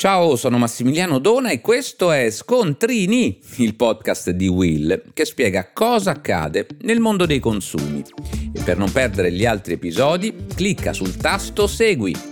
Ciao, sono Massimiliano Dona e questo è Scontrini, il podcast di Will che spiega cosa accade nel mondo dei consumi. E per non perdere gli altri episodi, clicca sul tasto Segui.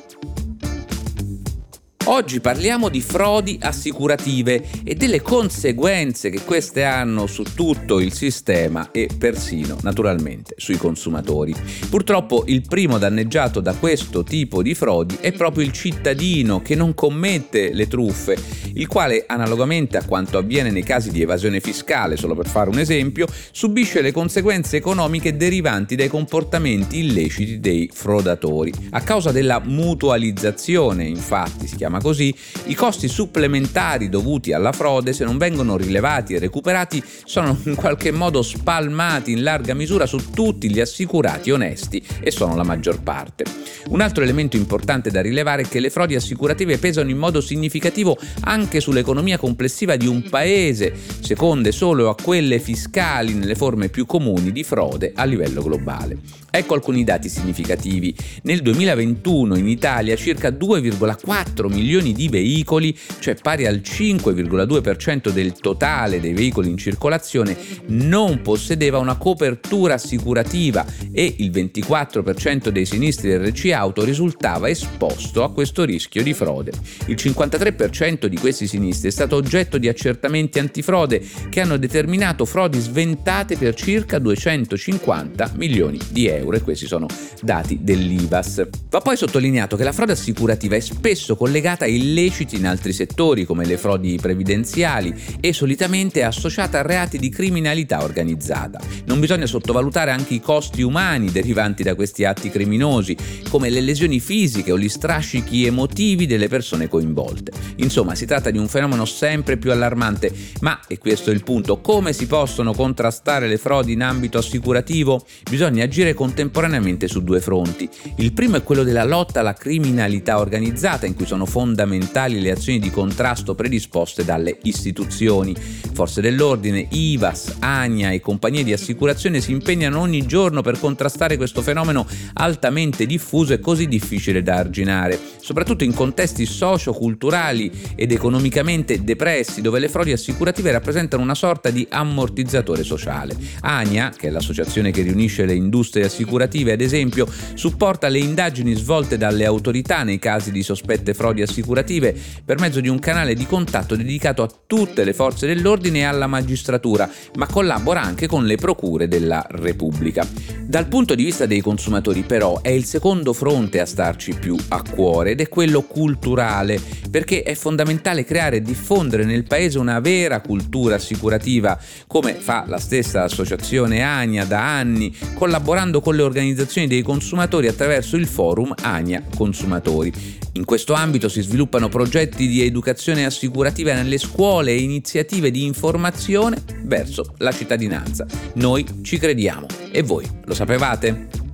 Oggi parliamo di frodi assicurative e delle conseguenze che queste hanno su tutto il sistema e persino, naturalmente, sui consumatori. Purtroppo il primo danneggiato da questo tipo di frodi è proprio il cittadino che non commette le truffe, il quale, analogamente a quanto avviene nei casi di evasione fiscale, solo per fare un esempio, subisce le conseguenze economiche derivanti dai comportamenti illeciti dei frodatori. A causa della mutualizzazione, infatti, si chiama chiama così, i costi supplementari dovuti alla frode, se non vengono rilevati e recuperati, sono in qualche modo spalmati in larga misura su tutti gli assicurati onesti e sono la maggior parte. Un altro elemento importante da rilevare è che le frodi assicurative pesano in modo significativo anche sull'economia complessiva di un paese, seconde solo a quelle fiscali nelle forme più comuni di frode a livello globale. Ecco alcuni dati significativi. Nel 2021 in Italia circa 2,4 milioni di veicoli, cioè pari al 5,2% del totale dei veicoli in circolazione, non possedeva una copertura assicurativa e il 24% dei sinistri RC auto risultava esposto a questo rischio di frode. Il 53% di questi sinistri è stato oggetto di accertamenti antifrode che hanno determinato frodi sventate per circa 250 milioni di euro e questi sono dati dell'IVAS. Va poi sottolineato che la frode assicurativa è spesso collegata a illeciti in altri settori come le frodi previdenziali e solitamente associata a reati di criminalità organizzata. Non bisogna sottovalutare anche i costi umani derivanti da questi atti criminosi, come le lesioni fisiche o gli strascichi emotivi delle persone coinvolte. Insomma, si tratta di un fenomeno sempre più allarmante, ma, e questo è il punto, come si possono contrastare le frodi in ambito assicurativo? Bisogna agire con contemporaneamente su due fronti. Il primo è quello della lotta alla criminalità organizzata, in cui sono fondamentali le azioni di contrasto predisposte dalle istituzioni. Forze dell'ordine, IVAS, AGNA e compagnie di assicurazione si impegnano ogni giorno per contrastare questo fenomeno altamente diffuso e così difficile da arginare, soprattutto in contesti socio-culturali ed economicamente depressi, dove le frodi assicurative rappresentano una sorta di ammortizzatore sociale. AGNA, che è l'associazione che riunisce le industrie assicurative, ad esempio, supporta le indagini svolte dalle autorità nei casi di sospette frodi assicurative per mezzo di un canale di contatto dedicato a tutte le forze dell'ordine e alla magistratura, ma collabora anche con le procure della Repubblica. Dal punto di vista dei consumatori, però, è il secondo fronte a starci più a cuore ed è quello culturale, perché è fondamentale creare e diffondere nel paese una vera cultura assicurativa, come fa la stessa associazione ANIA da anni, collaborando con le organizzazioni dei consumatori attraverso il forum ANIA Consumatori. In questo ambito si sviluppano progetti di educazione assicurativa nelle scuole e iniziative di informazione verso la cittadinanza. Noi ci crediamo e voi lo sapevate?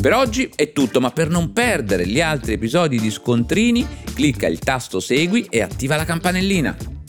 Per oggi è tutto, ma per non perdere gli altri episodi di Scontrini, clicca il tasto Segui e attiva la campanellina.